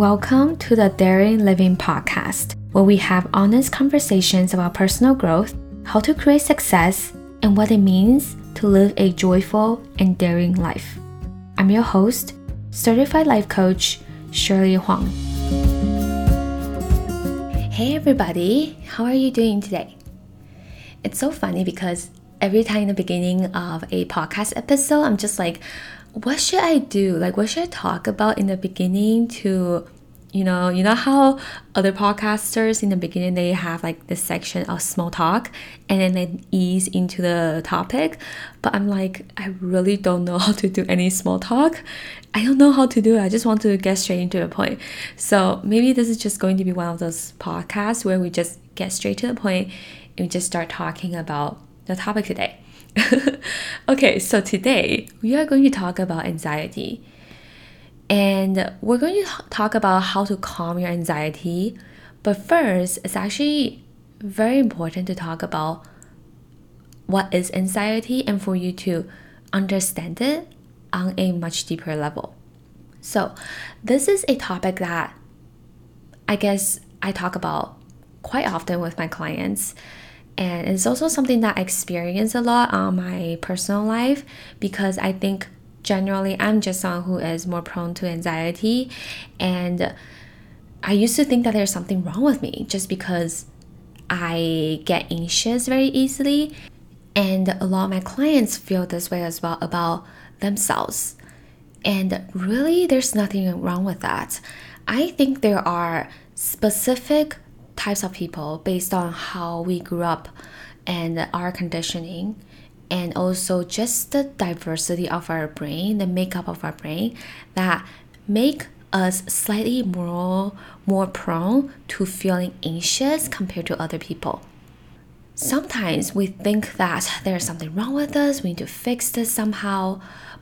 Welcome to the Daring Living Podcast, where we have honest conversations about personal growth, how to create success, and what it means to live a joyful and daring life. I'm your host, certified life coach, Shirley Huang. Hey everybody, how are you doing today? It's so funny because every time in the beginning of a podcast episode, I'm just like, what should I do? Like, what should I talk about in the beginning to, you know, you know how other podcasters in the beginning they have like this section of small talk and then they ease into the topic. But I'm like, I really don't know how to do any small talk. I don't know how to do it. I just want to get straight into the point. So maybe this is just going to be one of those podcasts where we just get straight to the point and we just start talking about the topic today. okay, so today we are going to talk about anxiety. And we're going to talk about how to calm your anxiety. But first, it's actually very important to talk about what is anxiety and for you to understand it on a much deeper level. So, this is a topic that I guess I talk about quite often with my clients and it's also something that I experience a lot on my personal life because I think generally I'm just someone who is more prone to anxiety and I used to think that there's something wrong with me just because I get anxious very easily and a lot of my clients feel this way as well about themselves. And really there's nothing wrong with that. I think there are specific types of people based on how we grew up and our conditioning and also just the diversity of our brain the makeup of our brain that make us slightly more more prone to feeling anxious compared to other people. Sometimes we think that there's something wrong with us we need to fix this somehow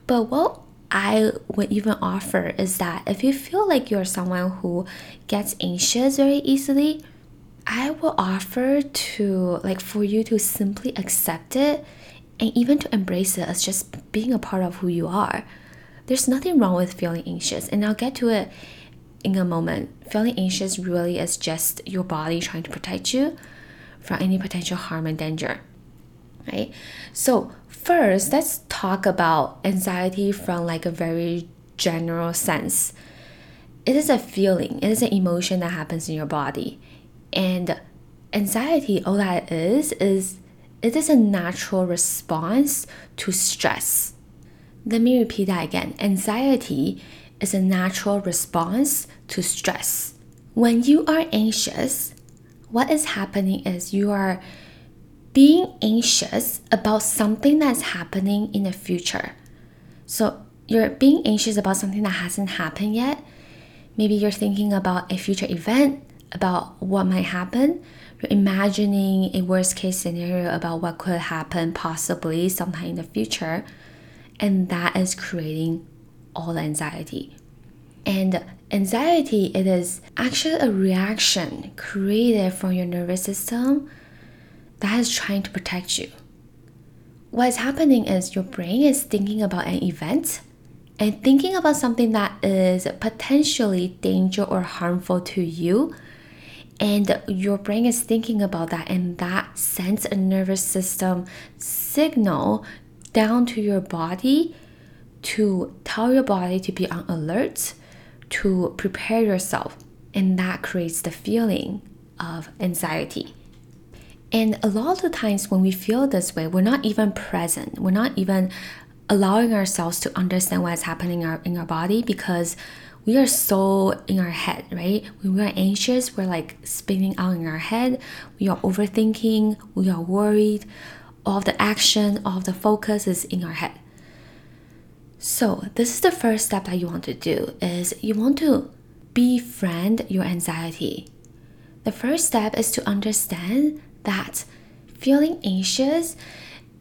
but what I would even offer is that if you feel like you're someone who gets anxious very easily, I will offer to like for you to simply accept it and even to embrace it as just being a part of who you are. There's nothing wrong with feeling anxious, and I'll get to it in a moment. Feeling anxious really is just your body trying to protect you from any potential harm and danger. Right? So, first, let's talk about anxiety from like a very general sense. It is a feeling, it is an emotion that happens in your body and anxiety, all that is, is it is a natural response to stress. Let me repeat that again. Anxiety is a natural response to stress. When you are anxious, what is happening is you are being anxious about something that's happening in the future. So you're being anxious about something that hasn't happened yet. Maybe you're thinking about a future event about what might happen. You're imagining a worst case scenario about what could happen possibly sometime in the future. And that is creating all the anxiety. And anxiety, it is actually a reaction created from your nervous system that is trying to protect you. What is happening is your brain is thinking about an event and thinking about something that is potentially danger or harmful to you and your brain is thinking about that and that sends a nervous system signal down to your body to tell your body to be on alert to prepare yourself. And that creates the feeling of anxiety. And a lot of the times when we feel this way we're not even present. We're not even allowing ourselves to understand what's happening in our, in our body because we are so in our head, right? When we are anxious, we're like spinning out in our head. We are overthinking, we are worried. All the action, all the focus is in our head. So, this is the first step that you want to do is you want to befriend your anxiety. The first step is to understand that feeling anxious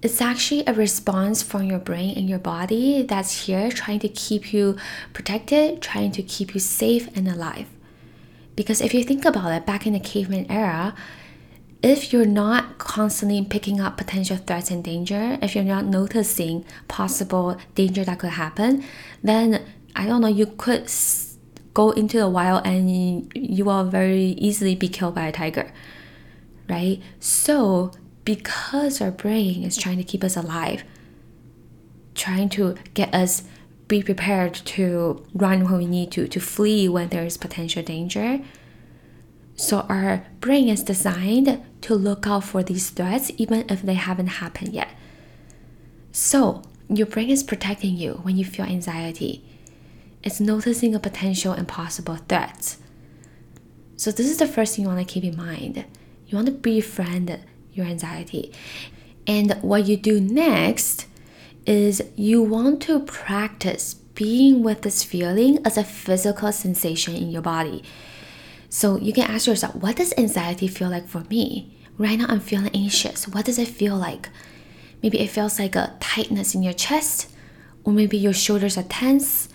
it's actually a response from your brain and your body that's here trying to keep you protected, trying to keep you safe and alive. Because if you think about it, back in the caveman era, if you're not constantly picking up potential threats and danger, if you're not noticing possible danger that could happen, then I don't know, you could go into the wild and you will very easily be killed by a tiger, right? So, because our brain is trying to keep us alive, trying to get us be prepared to run when we need to, to flee when there is potential danger. So our brain is designed to look out for these threats even if they haven't happened yet. So your brain is protecting you when you feel anxiety. It's noticing a potential and possible threat. So this is the first thing you want to keep in mind. You want to befriend your anxiety. And what you do next is you want to practice being with this feeling as a physical sensation in your body. So you can ask yourself, what does anxiety feel like for me? Right now, I'm feeling anxious. What does it feel like? Maybe it feels like a tightness in your chest, or maybe your shoulders are tense.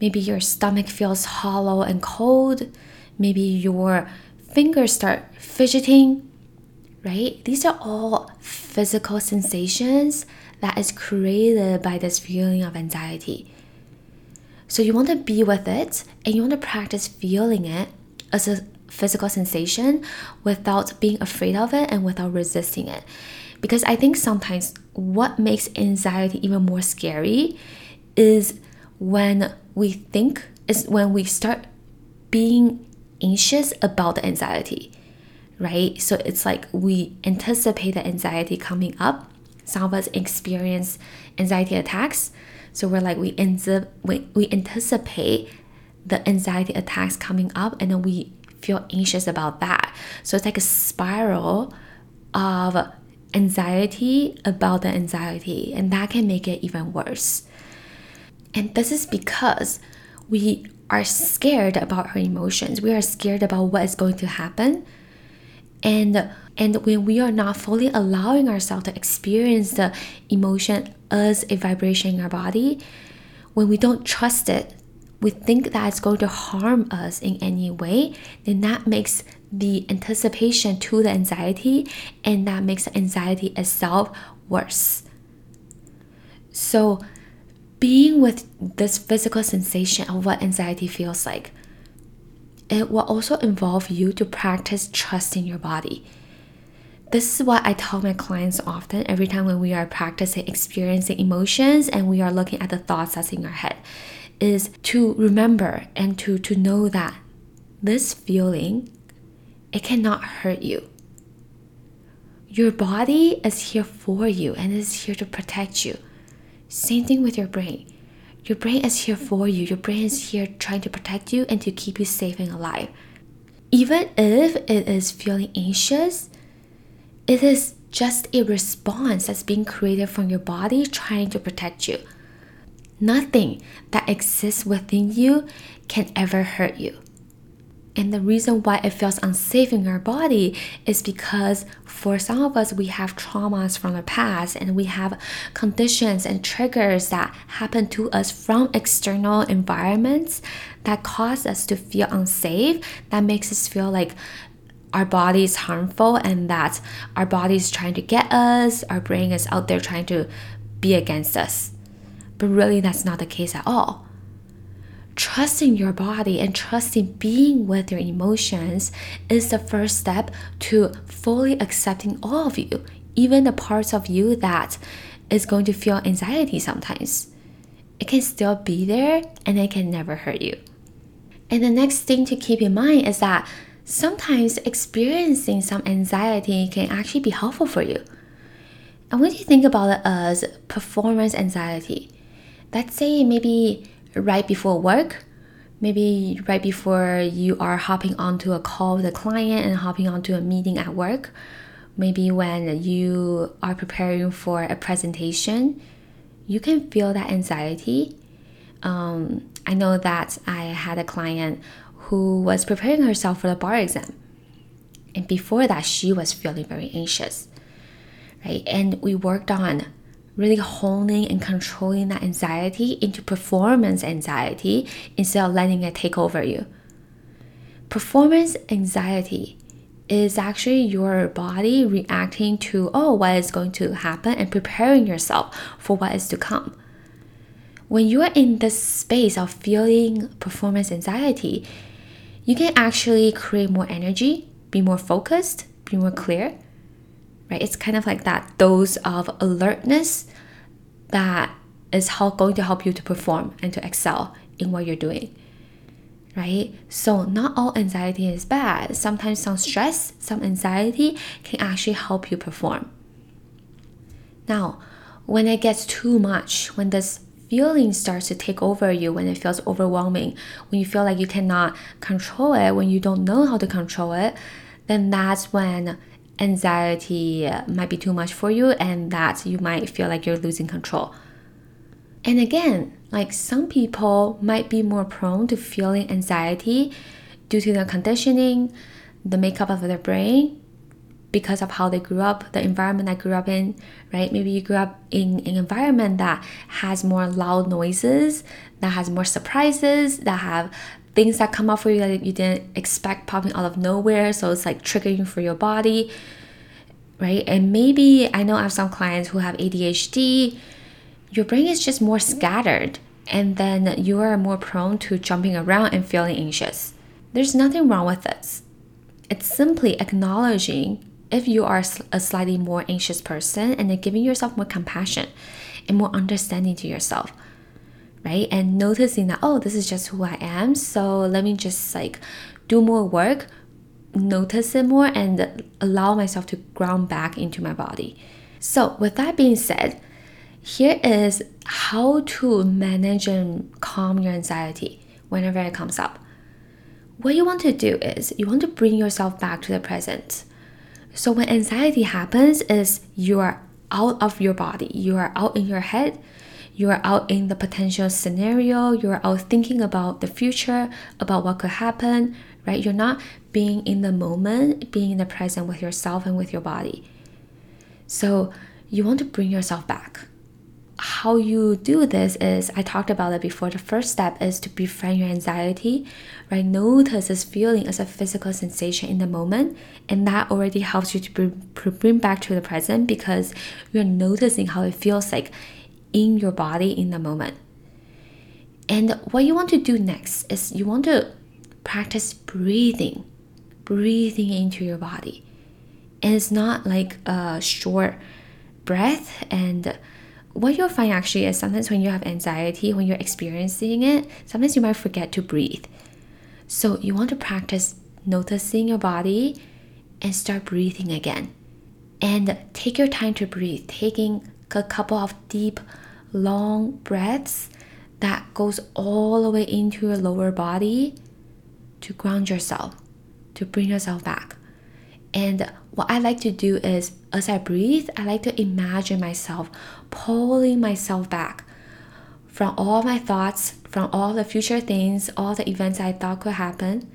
Maybe your stomach feels hollow and cold. Maybe your fingers start fidgeting, right? These are all physical sensations that is created by this feeling of anxiety. So you want to be with it and you want to practice feeling it as a physical sensation without being afraid of it and without resisting it. Because I think sometimes what makes anxiety even more scary is when we think, is when we start being anxious about the anxiety, right? So it's like we anticipate the anxiety coming up. Some of us experience anxiety attacks. So we're like, we, we, we anticipate the anxiety attacks coming up and then we feel anxious about that. So it's like a spiral of anxiety about the anxiety, and that can make it even worse. And this is because we are scared about our emotions. We are scared about what is going to happen. And and when we are not fully allowing ourselves to experience the emotion as a vibration in our body, when we don't trust it, we think that it's going to harm us in any way, then that makes the anticipation to the anxiety and that makes the anxiety itself worse. So, being with this physical sensation of what anxiety feels like, it will also involve you to practice trusting your body. This is what I tell my clients often every time when we are practicing experiencing emotions and we are looking at the thoughts that's in our head is to remember and to, to know that this feeling it cannot hurt you. Your body is here for you and is here to protect you. Same thing with your brain. Your brain is here for you. Your brain is here trying to protect you and to keep you safe and alive. Even if it is feeling anxious, it is just a response that's being created from your body trying to protect you. Nothing that exists within you can ever hurt you. And the reason why it feels unsafe in our body is because for some of us, we have traumas from the past and we have conditions and triggers that happen to us from external environments that cause us to feel unsafe, that makes us feel like our body is harmful and that our body is trying to get us, our brain is out there trying to be against us. But really, that's not the case at all. Trusting your body and trusting being with your emotions is the first step to fully accepting all of you, even the parts of you that is going to feel anxiety sometimes. It can still be there and it can never hurt you. And the next thing to keep in mind is that sometimes experiencing some anxiety can actually be helpful for you. And when you think about it as performance anxiety, let's say maybe right before work, maybe right before you are hopping onto a call with a client and hopping onto a meeting at work, maybe when you are preparing for a presentation, you can feel that anxiety. Um, I know that I had a client who was preparing herself for the bar exam. And before that, she was feeling very anxious, right? And we worked on really honing and controlling that anxiety into performance anxiety instead of letting it take over you. Performance anxiety is actually your body reacting to, oh, what is going to happen and preparing yourself for what is to come. when you are in this space of feeling performance anxiety, you can actually create more energy, be more focused, be more clear. Right? It's kind of like that dose of alertness that is how going to help you to perform and to excel in what you're doing. Right? So not all anxiety is bad. Sometimes some stress, some anxiety can actually help you perform. Now, when it gets too much, when this feeling starts to take over you, when it feels overwhelming, when you feel like you cannot control it, when you don't know how to control it, then that's when anxiety might be too much for you and that you might feel like you're losing control. And again, like some people might be more prone to feeling anxiety due to their conditioning, the makeup of their brain, because of how they grew up, the environment I grew up in, right? Maybe you grew up in an environment that has more loud noises, that has more surprises, that have things that come up for you that you didn't expect popping out of nowhere. So it's like triggering for your body, right? And maybe I know I have some clients who have ADHD. Your brain is just more scattered, and then you are more prone to jumping around and feeling anxious. There's nothing wrong with this. It's simply acknowledging if you are a slightly more anxious person and then giving yourself more compassion and more understanding to yourself right and noticing that oh this is just who i am so let me just like do more work notice it more and allow myself to ground back into my body so with that being said here is how to manage and calm your anxiety whenever it comes up what you want to do is you want to bring yourself back to the present so when anxiety happens is you are out of your body. You are out in your head. You are out in the potential scenario. You are out thinking about the future, about what could happen, right? You're not being in the moment, being in the present with yourself and with your body. So you want to bring yourself back how you do this is I talked about it before. The first step is to befriend your anxiety, right? Notice this feeling as a physical sensation in the moment, and that already helps you to bring, bring back to the present because you're noticing how it feels like in your body in the moment. And what you want to do next is you want to practice breathing, breathing into your body. And it's not like a short breath and what you'll find actually is sometimes when you have anxiety, when you're experiencing it, sometimes you might forget to breathe. So you want to practice noticing your body and start breathing again. And take your time to breathe, taking a couple of deep, long breaths that goes all the way into your lower body to ground yourself, to bring yourself back. And what I like to do is, as I breathe, I like to imagine myself pulling myself back from all my thoughts, from all the future things, all the events I thought could happen,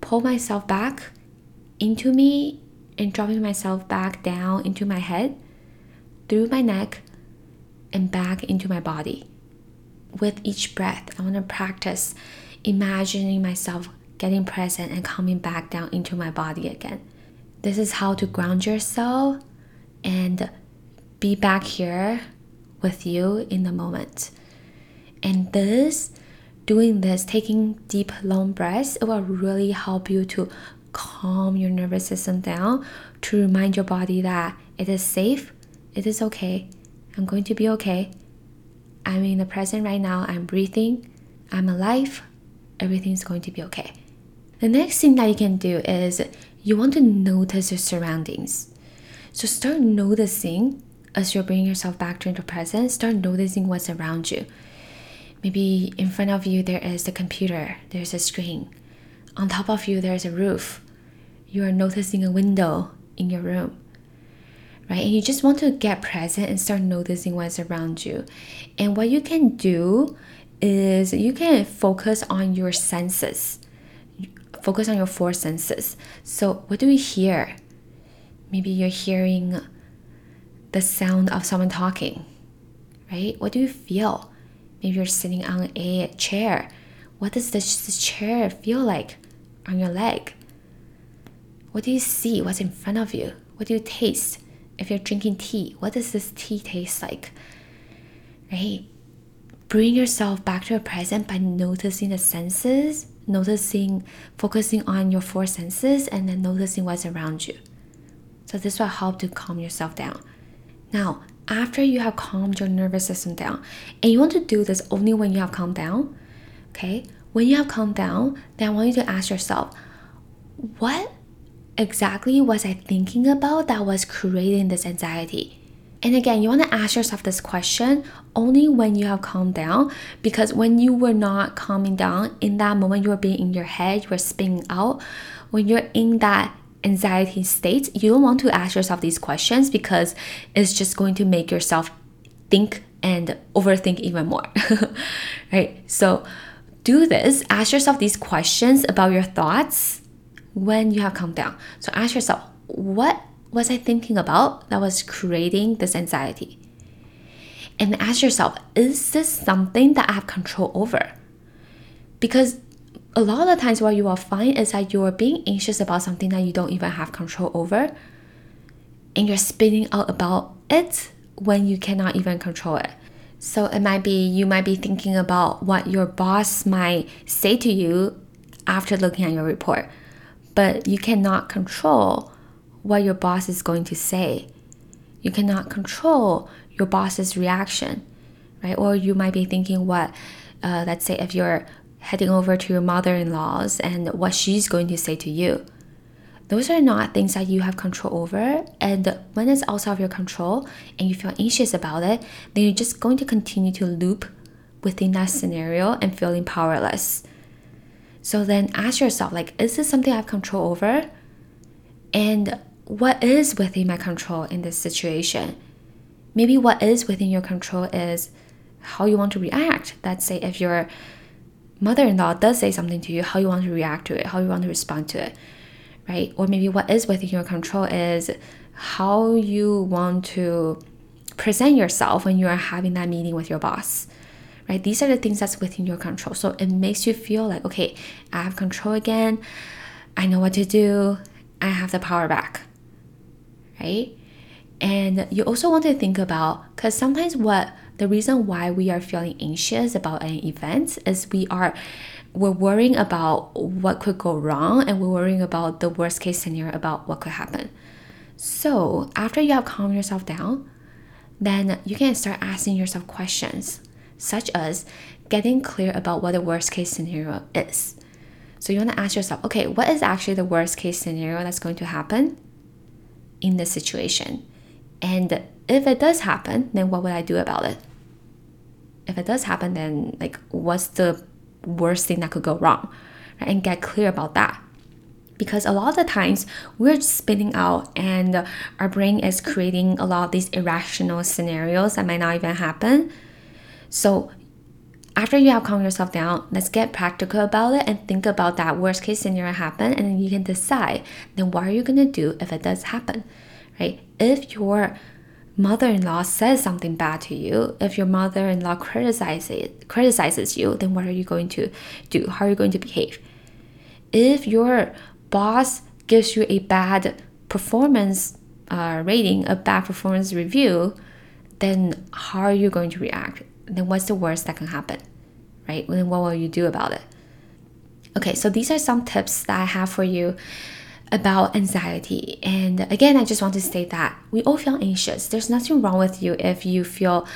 pull myself back into me and dropping myself back down into my head, through my neck, and back into my body. With each breath, I want to practice imagining myself getting present and coming back down into my body again. This is how to ground yourself and be back here with you in the moment. And this, doing this, taking deep, long breaths, it will really help you to calm your nervous system down, to remind your body that it is safe, it is okay, I'm going to be okay. I'm in the present right now, I'm breathing, I'm alive, everything's going to be okay. The next thing that you can do is you want to notice your surroundings. So start noticing as you're bringing yourself back to the present, start noticing what's around you. Maybe in front of you there is a computer, there's a screen. On top of you there's a roof. You are noticing a window in your room. Right? And you just want to get present and start noticing what's around you. And what you can do is you can focus on your senses focus on your four senses. So, what do we hear? Maybe you're hearing the sound of someone talking, right? What do you feel? Maybe you're sitting on a chair. What does this, this chair feel like on your leg? What do you see? What's in front of you? What do you taste? If you're drinking tea, what does this tea taste like? Right? bring yourself back to the present by noticing the senses, noticing, focusing on your four senses, and then noticing what's around you. So this will help to calm yourself down. Now, after you have calmed your nervous system down, and you want to do this only when you have calmed down, okay? When you have calmed down, then I want you to ask yourself, what exactly was I thinking about that was creating this anxiety? And again, you want to ask yourself this question only when you have calmed down because when you were not calming down in that moment, you were being in your head, you were spinning out. When you're in that anxiety state, you don't want to ask yourself these questions because it's just going to make yourself think and overthink even more. right? So do this, ask yourself these questions about your thoughts when you have calmed down. So ask yourself, what was I thinking about that was creating this anxiety? And ask yourself, is this something that I have control over? Because a lot of the times what you will find is that you're being anxious about something that you don't even have control over and you're spinning out about it when you cannot even control it. So it might be you might be thinking about what your boss might say to you after looking at your report, but you cannot control what your boss is going to say. You cannot control your boss's reaction, right? Or you might be thinking what, uh, let's say, if you're heading over to your mother in law's and what she's going to say to you. Those are not things that you have control over. And when it's outside of your control and you feel anxious about it, then you're just going to continue to loop within that scenario and feeling powerless. So then ask yourself, like, is this something I have control over? And what is within my control in this situation? Maybe what is within your control is how you want to react. Let's say if your mother in law does say something to you, how you want to react to it, how you want to respond to it, right? Or maybe what is within your control is how you want to present yourself when you are having that meeting with your boss right? These are the things that's within your control. So it makes you feel like okay i have control again. I know what to do. I have the power back right? And you also want to think about because sometimes what the reason why we are feeling anxious about an event is we are we're worrying about what could go wrong and we're worrying about the worst case scenario about what could happen. So after you have calmed yourself down, then you can start asking yourself questions such as getting clear about what the worst case scenario is. So you want to ask yourself, okay, what is actually the worst case scenario that's going to happen? in this situation. And if it does happen, then what would I do about it? If it does happen, then like what's the worst thing that could go wrong? Right? And get clear about that. Because a lot of the times we're spinning out and our brain is creating a lot of these irrational scenarios that might not even happen. So after you have calmed yourself down, let's get practical about it and think about that worst case scenario happen, and then you can decide then what are you gonna do if it does happen, right? If your mother-in-law says something bad to you, if your mother-in-law criticizes criticizes you, then what are you going to do? How are you going to behave? If your boss gives you a bad performance uh, rating, a bad performance review, then how are you going to react? Then what's the worst that can happen, right? Then what will you do about it? Okay, so these are some tips that I have for you about anxiety. And again, I just want to state that we all feel anxious. There's nothing wrong with you if you feel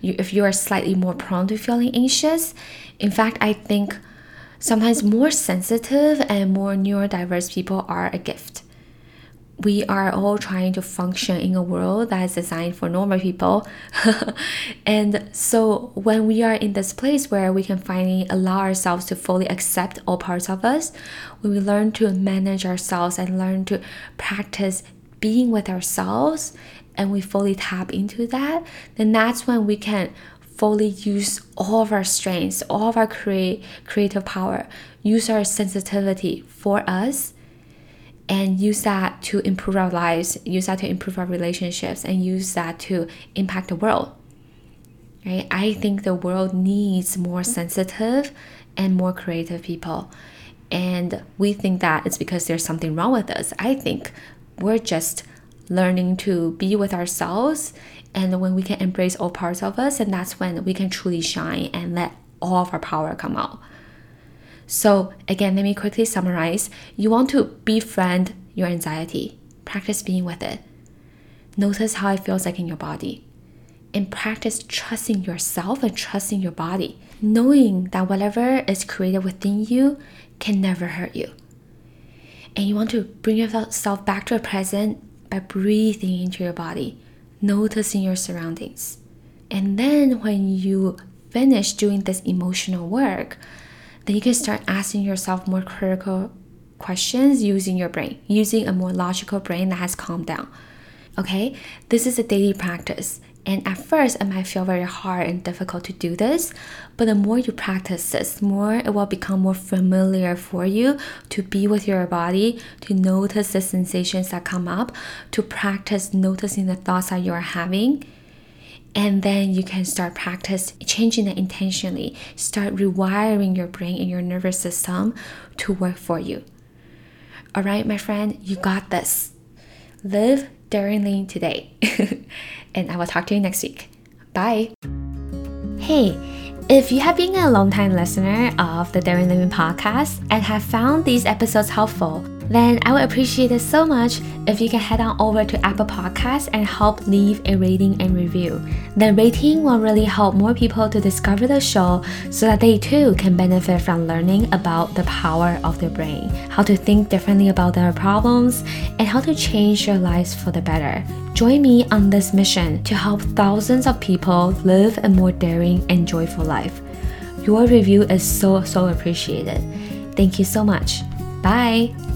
you if you are slightly more prone to feeling anxious. In fact, I think sometimes more sensitive and more neurodiverse people are a gift we are all trying to function in a world that is designed for normal people. and so when we are in this place where we can finally allow ourselves to fully accept all parts of us, when we learn to manage ourselves and learn to practice being with ourselves and we fully tap into that, then that's when we can fully use all of our strengths, all of our create, creative power, use our sensitivity for us and use that to improve our lives, use that to improve our relationships, and use that to impact the world. Right? I think the world needs more sensitive and more creative people. And we think that it's because there's something wrong with us. I think we're just learning to be with ourselves and when we can embrace all parts of us and that's when we can truly shine and let all of our power come out so again let me quickly summarize. You want to befriend your anxiety. Practice being with it. Notice how it feels like in your body. And practice trusting yourself and trusting your body knowing that whatever is created within you can never hurt you. And you want to bring yourself back to the present by breathing into your body noticing your surroundings. And then when you finish doing this emotional work, then you can start asking yourself more critical questions using your brain, using a more logical brain that has calmed down. Okay, this is a daily practice. And at first, it might feel very hard and difficult to do this, but the more you practice this, the more it will become more familiar for you to be with your body, to notice the sensations that come up, to practice noticing the thoughts that you are having. And then you can start practice changing it intentionally, start rewiring your brain and your nervous system to work for you. All right, my friend, you got this. Live daringly today. and I will talk to you next week. Bye. Hey, if you have been a long-time listener of the Daring Living podcast and have found these episodes helpful, then I would appreciate it so much if you can head on over to Apple Podcasts and help leave a rating and review. The rating will really help more people to discover the show so that they too can benefit from learning about the power of their brain, how to think differently about their problems, and how to change their lives for the better. Join me on this mission to help thousands of people live a more daring and joyful life. Your review is so, so appreciated. Thank you so much. Bye.